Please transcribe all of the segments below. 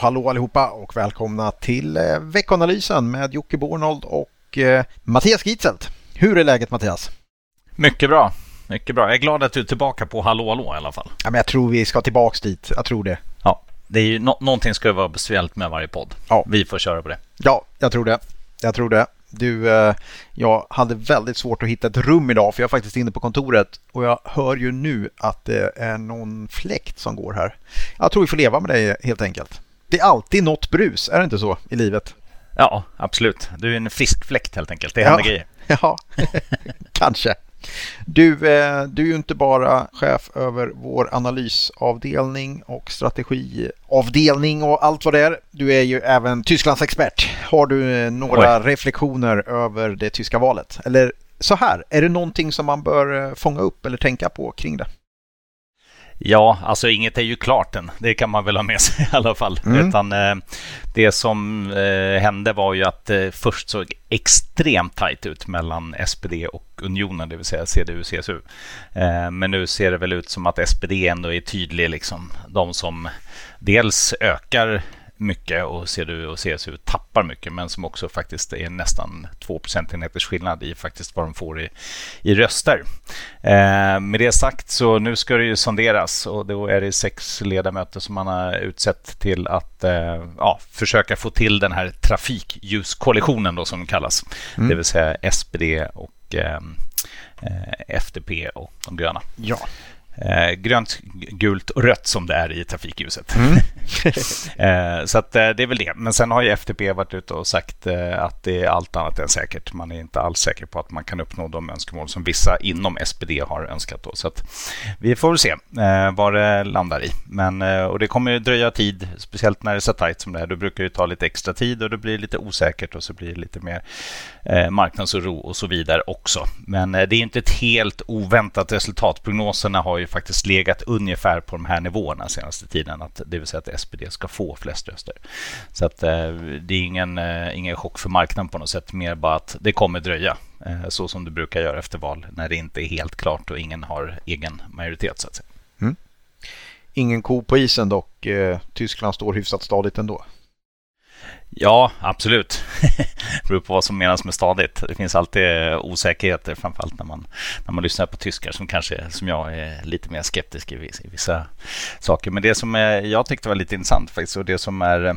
Hallå, allihopa och välkomna till eh, veckanalysen med Jocke Bornold och eh, Mattias Gitzelt. Hur är läget Mattias? Mycket bra. Mycket bra. Jag är glad att du är tillbaka på Hallå Hallå i alla fall. Ja, men jag tror vi ska tillbaks dit. Jag tror det. Ja, det är ju no någonting ska vara speciellt med varje podd. Ja. Vi får köra på det. Ja, jag tror det. Jag tror det. Du, eh, jag hade väldigt svårt att hitta ett rum idag för jag är faktiskt inne på kontoret och jag hör ju nu att det är någon fläkt som går här. Jag tror vi får leva med det helt enkelt. Det är alltid något brus, är det inte så i livet? Ja, absolut. Du är en frisk fläkt helt enkelt. Det händer ja. grejer. Ja, kanske. Du, eh, du är ju inte bara chef över vår analysavdelning och strategiavdelning och allt vad det är. Du är ju även Tysklands expert. Har du eh, några Oj. reflektioner över det tyska valet? Eller så här, är det någonting som man bör eh, fånga upp eller tänka på kring det? Ja, alltså inget är ju klart än. Det kan man väl ha med sig i alla fall. Mm. Utan eh, det som eh, hände var ju att det eh, först såg extremt tajt ut mellan SPD och Unionen, det vill säga CDU och CSU. Eh, men nu ser det väl ut som att SPD ändå är tydlig, liksom. De som dels ökar mycket och CDU och CSU tappar mycket men som också faktiskt är nästan 2 procentenheters skillnad i faktiskt vad de får i, i röster. Eh, med det sagt så nu ska det ju sonderas och då är det sex ledamöter som man har utsett till att eh, ja, försöka få till den här trafikljuskoalitionen då som kallas. Mm. Det vill säga SPD och eh, eh FDP och de gröna. Ja eh, grönt, gult och rött som det är i trafikljuset. Mm. eh, så att, eh, det är väl det. Men sen har ju FTP varit ute och sagt eh, att det är allt annat än säkert. Man är inte alls säker på att man kan uppnå de önskemål som vissa inom SPD har önskat. Då. Så att, vi får väl se eh, vad det landar i. Men, eh, och det kommer ju dröja tid, speciellt när det är så tajt som det är. Då brukar det ta lite extra tid och det blir lite osäkert och så blir det lite mer eh, marknadsoro och så vidare också. Men det är inte ett helt oväntat resultat. Prognoserna har ju faktiskt legat ungefär på de här nivåerna senaste tiden. Att, det vill säga att SPD ska få flest röster. Så att, eh, det är ingen, eh, ingen chock för marknaden på något sätt. Mer bara att det kommer dröja. Eh, så som det brukar göra efter val när det inte är helt klart och ingen har egen majoritet. så att säga. Mm. Ingen ko på isen dock. Eh, Tyskland står hyfsat stadigt ändå. Ja, absolut. det beror på vad som menas med stadigt. Det finns alltid eh, osäkerheter, framförallt när man, när man lyssnar på tyskar som kanske, som jag, är lite mer skeptisk i vissa, i vissa saker. Men det som eh, jag tyckte var lite intressant faktiskt och det som är eh,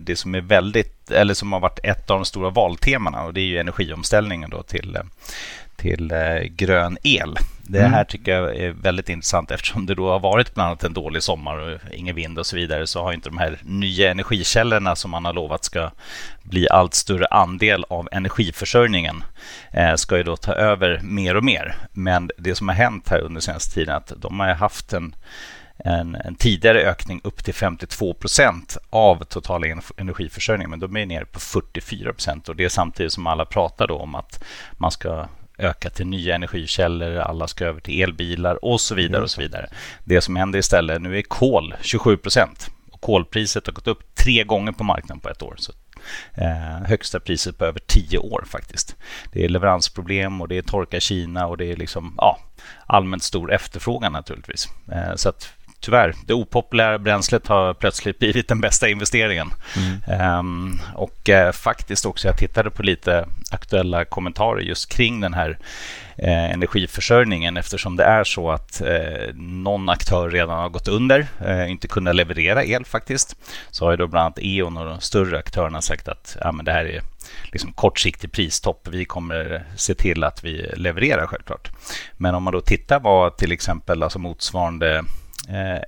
det som är väldigt, eller som har varit ett av de stora valtemana och det är ju energiomställningen då till, till eh, grön el. Det mm. här tycker jag är väldigt intressant eftersom det då har varit bland annat en dålig sommar och ingen vind och så vidare så har inte de här nya energikällorna som man har lovat ska bli allt större andel av energiförsörjningen eh, ska ju då ta över mer och mer. Men det som har hänt här under senaste tiden är att de har haft en en, en, tidigare ökning upp till 52 procent av totala energiförsörjningen, men de är nere på 44 procent och det är samtidigt som alla pratar om att man ska öka till nya energikällor, alla ska över till elbilar och så vidare. och så vidare. Det som händer istället, nu är kol 27 procent och kolpriset har gått upp tre gånger på marknaden på ett år. Så, eh, högsta priset på över tio år faktiskt. Det är leveransproblem och det är torka i Kina och det är liksom, ja, allmänt stor efterfrågan naturligtvis. Eh, så att tyvärr, det opopulära bränslet har plötsligt blivit den bästa investeringen. Mm. Um, och uh, faktiskt också, jag tittade på lite aktuella kommentarer just kring den här uh, energiförsörjningen eftersom det är så att uh, någon aktör redan har gått under, inte kunnat leverera el faktiskt. Så har ju då bland annat E.ON och de större aktörerna sagt att ja, men det här är liksom kortsiktig pristopp. Vi kommer se till att vi levererar självklart. Men om man då tittar vad till exempel alltså motsvarande Eh,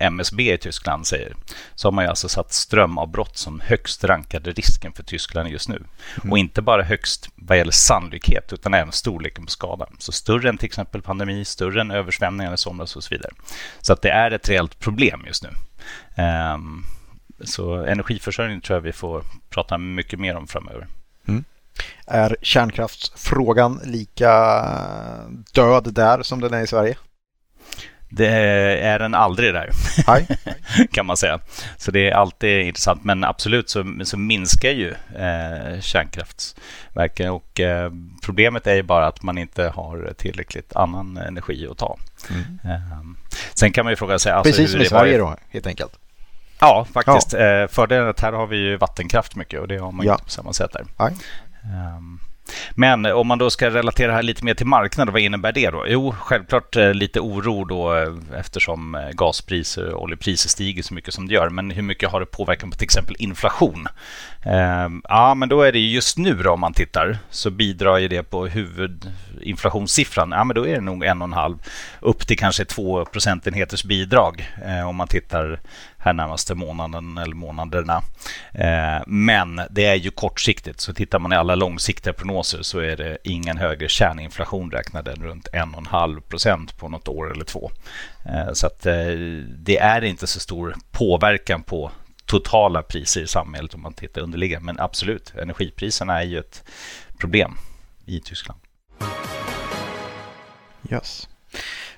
MSB i Tyskland säger, så har man ju alltså satt strömavbrott som högst rankade risken för Tyskland just nu. Mm. Och inte bara högst vad gäller sannolikhet, utan även storleken på skadan. Så större än till exempel pandemi, större än översvämningar i somras och så vidare. Så att det är ett reellt problem just nu. Um, så energiförsörjning tror jag vi får prata mycket mer om framöver. Mm. Är kärnkraftsfrågan lika död där som den är i Sverige? Det är den aldrig där, kan man säga. Så det är alltid intressant. Men absolut så, så minskar ju eh, kärnkraftsverken och eh, problemet är ju bara att man inte har tillräckligt annan energi att ta. Mm. Eh, sen kan man ju fråga sig... Alltså, Precis som i Sverige då, helt enkelt. Ja, faktiskt. Ja. Fördelen är att här har vi ju vattenkraft mycket och det har man ja. inte på samma sätt där. Men om man då ska relatera här lite mer till marknaden, vad innebär det då? Jo, självklart eh, lite oro då eh, eftersom eh, gaspriser och oljepriser stiger så mycket som det gör. Men hur mycket har det påverkan på till exempel inflation? Ehm, ja, men då är det just nu då om man tittar så bidrar ju det på huvudinflationssiffran. Ja, men då är det nog en och en halv upp till kanske två procentenheters bidrag om man tittar här närmaste månaden eller månaderna. Eh, men det är ju kortsiktigt, så tittar man i alla långsiktiga prognoser så är det ingen högre kärninflation räknad än runt 1,5 procent på något år eller två. Eh, så att eh, det är inte så stor påverkan på totala priser i samhället om man tittar underliggande. Men absolut, energipriserna är ju ett problem i Tyskland. Yes.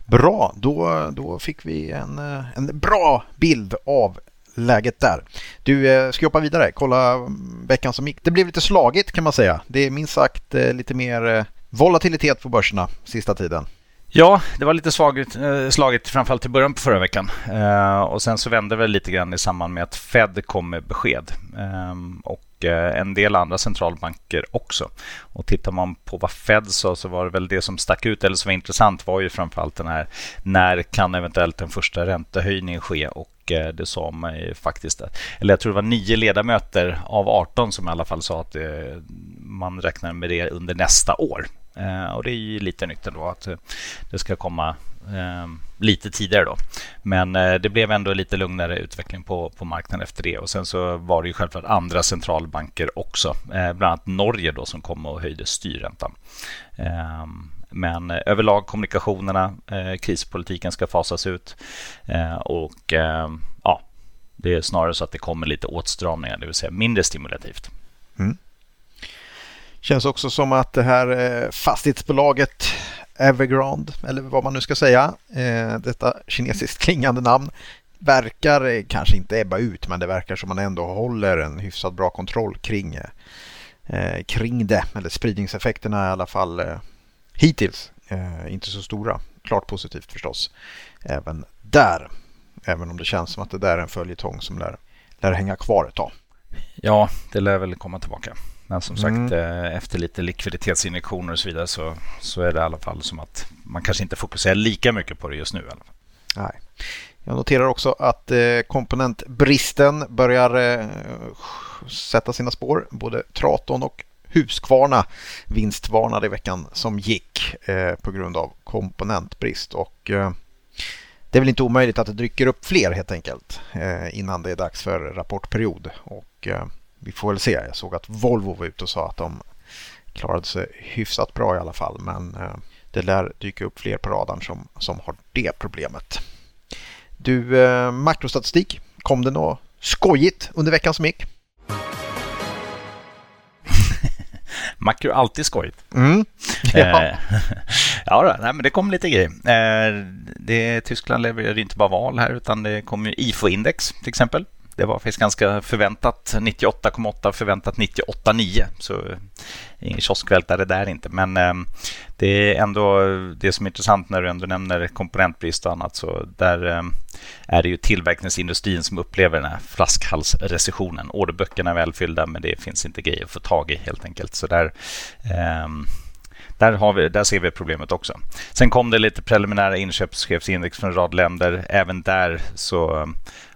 Bra, då, då fick vi en, eh, en bra bild av läget där. Du, eh, ska hoppa vidare? Kolla veckan som gick. Det blev lite slagigt kan man säga. Det är minst sagt eh, lite mer eh, volatilitet på börserna sista tiden. Ja, det var lite svagigt, eh, slagigt framförallt i början på förra veckan. och sen så vände det lite grann i samband med att Fed kom med besked. Ehm, och och eh, en del andra centralbanker också. Och tittar man på vad Fed sa så var det väl det som stack ut eller som var intressant var ju framförallt den här när kan eventuellt den första räntehöjningen ske och eh, det sa man faktiskt, eller jag tror det var nio ledamöter av 18 som i alla fall sa att eh, man räknar med det under nästa år. Och det är ju lite nytt ändå att det ska komma Ehm, lite tidigare. Då. Men eh, det blev ändå lite lugnare utveckling på, på marknaden efter det. Och Sen så var det ju självklart andra centralbanker också. Eh, bland annat Norge då, som kom och höjde styrräntan. Ehm, men eh, överlag kommunikationerna, eh, krispolitiken ska fasas ut. Eh, och ehm, ja, Det är snarare så att det kommer lite åtstramningar, det vill säga mindre stimulativt. Mm. Känns också som att det här eh, fastighetsbolaget Evergrande, eller vad man nu ska säga, eh, detta kinesiskt klingande namn, verkar eh, kanske inte ebba ut, men det verkar som man ändå håller en hyfsat bra kontroll kring, kring det. Eller spridningseffekterna är i alla fall hittills inte så stora. Klart positivt förstås även där. Även om det känns som att det där är en följetong som lär, lär hänga kvar ett tag. Ja, det lär väl komma tillbaka. Men som sagt, mm. Efter lite likviditetsinjektioner och så vidare så, så är det i alla fall som att man kanske inte fokuserar lika mycket på det just nu. I alla fall. Nej. Jag noterar också att eh, komponentbristen börjar eh, sätta sina spår. Både Traton och Husqvarna vinstvarnade i veckan som gick på grund av komponentbrist. Och det är väl inte omöjligt att det dyker upp fler helt enkelt innan det är dags för rapportperiod. Och vi får väl se. Jag såg att Volvo var ute och sa att de klarade sig hyfsat bra i alla fall. Men eh, det lär dyka upp fler på radarn som, som har det problemet. Du, eh, makrostatistik. Kom det något skojigt under veckan som gick? Makro är alltid skojigt. Mm. Ja, eh, ja då, nej, men det kom lite grejer. Eh, det, Tyskland levererar inte bara val här utan det kom ju IFO-index till exempel. Det var faktiskt ganska förväntat 98,8 förväntat 98,9 så eh, ingen kioskvältare där inte. Men eh, det är ändå det som är intressant när du ändå nämner komponentbrist och annat. Så där eh, är det ju tillverkningsindustrin som upplever den här flaskhalsrecessionen. Orderböckerna är välfyllda men det finns inte grejer att få tag i helt enkelt. Så där eh, där, har vi, där ser vi problemet också. Sen kom det lite preliminära inköpschefsindex från en rad länder. Även där så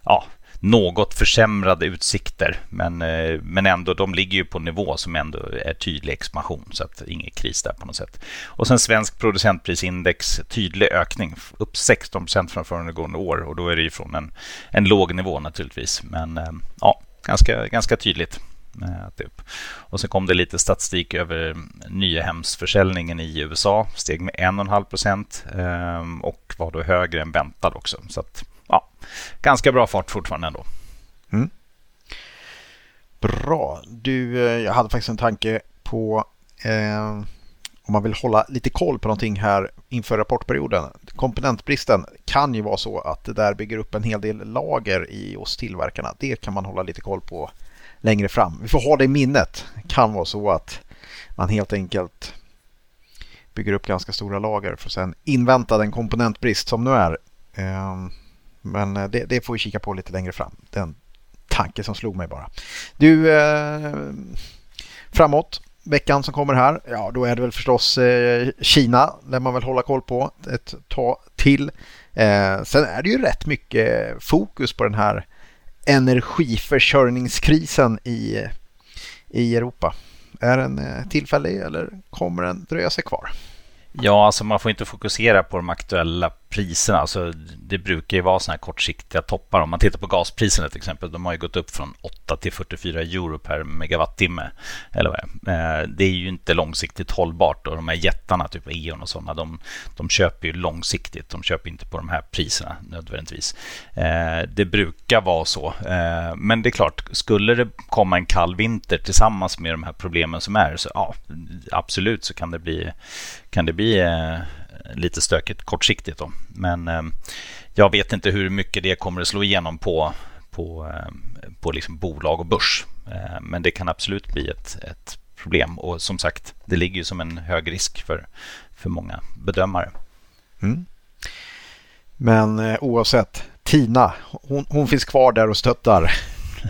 ja, något försämrade utsikter. Men, eh, men ändå, de ligger ju på en nivå som ändå är tydlig expansion. Så att ingen kris där på något sätt. Och sen svensk producentprisindex, tydlig ökning. Upp 16 procent från föregående år. Och då är det ju från en, en låg nivå naturligtvis. Men eh, ja, ganska, ganska tydligt. Typ. Och sen kom det lite statistik över nyhemsförsäljningen i USA. Steg med 1,5 procent och var då högre än väntad också. Så att, ganska bra fart fortfarande ändå. Mm. Bra. Du, eh, jag hade faktiskt en tanke på eh, om man vill hålla lite koll på någonting här inför rapportperioden. Komponentbristen kan ju vara så att det där bygger upp en hel del lager i oss tillverkarna. Det kan man hålla lite koll på längre fram. Vi får ha det i minnet. Det kan vara så att man helt enkelt bygger upp ganska stora lager för att sedan invänta den komponentbrist som nu är. Eh, men eh, det, det, får vi kika på lite längre fram. Den tanke som slog mig bara. Du, eh, framåt veckan som kommer här, ja då är det väl förstås eh, Kina, där man väl hålla koll på ett tag till. Eh, sen är det ju rätt mycket fokus på den här energiförsörjningskrisen i, i Europa. Är den eh, tillfällig eller kommer den dröja sig kvar? Ja, alltså man får inte fokusera på de aktuella priserna. Alltså det brukar ju vara sådana här kortsiktiga toppar. Om man tittar på gaspriserna till exempel. De har ju gått upp från 8 till 44 euro per megawattimme. Eller vad det, är. Eh, det är ju inte långsiktigt hållbart. Och de här jättarna, typ E.ON och sådana, de, de köper ju långsiktigt. De köper inte på de här priserna nödvändigtvis. Eh, det brukar vara så. Eh, men det är klart, skulle det komma en kall vinter tillsammans med de här problemen som är, så ja, absolut så kan det bli, kan det bli lite stökigt kortsiktigt. Då. Men eh, jag vet inte hur mycket det kommer att slå igenom på, på, eh, på liksom bolag och börs. Eh, men det kan absolut bli ett, ett problem. Och som sagt, det ligger ju som en hög risk för, för många bedömare. Mm. Men oavsett, Tina, hon, hon finns kvar där och stöttar.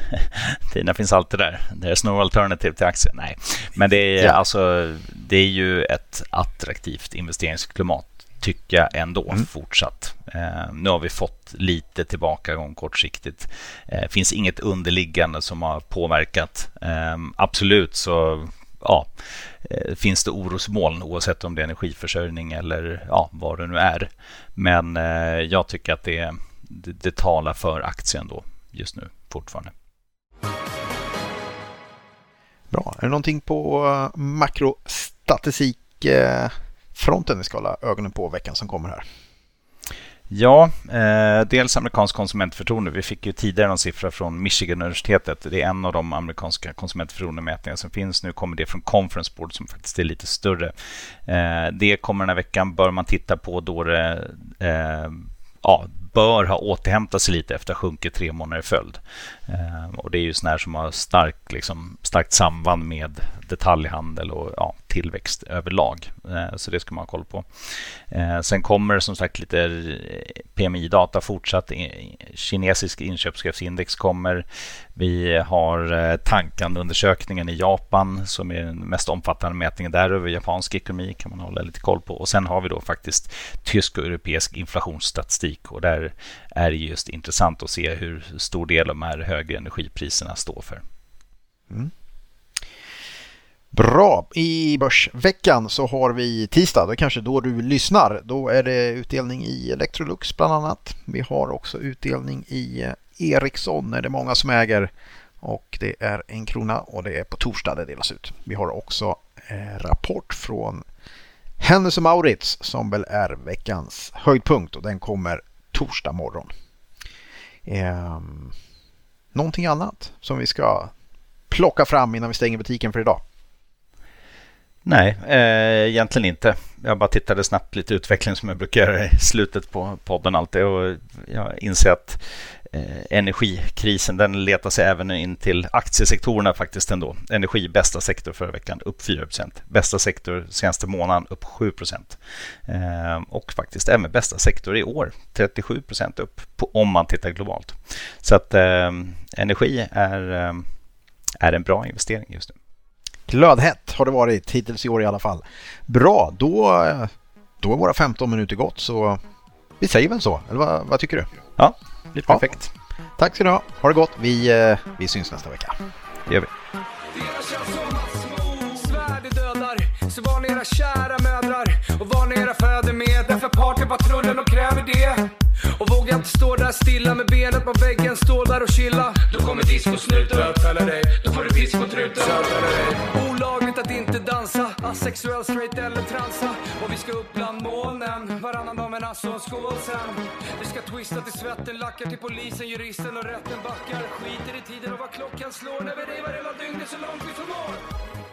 Tina finns alltid där. There's no alternative till aktier. Nej, men det är, ja. alltså, det är ju ett attraktivt investeringsklimat tycker jag ändå mm. fortsatt. Eh, nu har vi fått lite tillbakagång kortsiktigt. Eh, finns inget underliggande som har påverkat. Eh, absolut så ja, eh, finns det orosmoln oavsett om det är energiförsörjning eller ja, vad det nu är. Men eh, jag tycker att det, det, det talar för aktien då just nu fortfarande. Bra. Är det någonting på eh, makrostatistikfronten vi ska hålla ögonen på veckan som kommer här? Ja, eh, dels amerikansk konsumentförtroende. Vi fick ju tidigare någon siffra från Michigan-universitetet. Det är en av de amerikanska konsumentförtroendemätningar som finns. Nu kommer det från Conference Board som faktiskt är lite större. Eh, det kommer den här veckan. Bör man titta på då det eh, ja, bör ha återhämtat sig lite efter att ha sjunkit tre månader i följd. Eh, och det är ju sådana här som har stark, liksom, starkt samband med detaljhandel och ja, tillväxt överlag. Eh, så det ska man ha koll på. Eh, sen kommer som sagt lite PMI-data fortsatt. Kinesisk inköpschefsindex kommer. Vi har eh, Tankan-undersökningen i Japan som är den mest omfattande mätningen där över japansk ekonomi kan man hålla lite koll på. Och sen har vi då faktiskt tysk och europeisk inflationsstatistik och där är det just intressant att se hur stor del de här högre energipriserna står för. Mm. Bra, i Börsveckan så har vi tisdag, det är kanske då du lyssnar. Då är det utdelning i Electrolux bland annat. Vi har också utdelning i Ericsson, är det många som äger. Och det är en krona och det är på torsdag det delas ut. Vi har också eh, rapport från Hennes Maurits som väl är veckans höjdpunkt och den kommer torsdag morgon. Eh, någonting annat som vi ska plocka fram innan vi stänger butiken för idag? Nej, eh, egentligen inte. Jag bara tittade snabbt lite utveckling som jag brukar göra i slutet på podden alltid och jag inser att eh, energikrisen den letar sig även in till aktiesektorerna faktiskt ändå. Energi bästa sektor förra veckan upp 4% Bästa sektor senaste månaden upp 7 eh, och faktiskt även bästa sektor i år 37 upp på, om man tittar globalt. Så att eh, energi är, eh, är en bra investering just nu. Glödhett har det varit hittills i år i alla fall. Bra, då, då är våra 15 minuter gått så vi säger väl så. Eller vad, vad tycker du? Ja, det är perfekt. Ja. Tack ska du ha. Ha det gott. Vi, eh, vi syns nästa vecka. Det gör vi. Så var ni era kära mödrar och var ni era fäder med. Därför partypatrullen och kräver det. Och vågar inte stå där stilla med benet på väggen, stå där och chilla. Då kommer discosnuten bötfälla dig. Då får du pisk på truten. Olagligt att inte dansa, asexuell, straight eller transa. Och vi ska upp bland molnen, varannan dag nasse och en skål sen. Vi ska twista till svetten, lackar till polisen, juristen och rätten backar. Skiter i tiden och vad klockan slår när vi revar hela dygnet så långt vi förmår.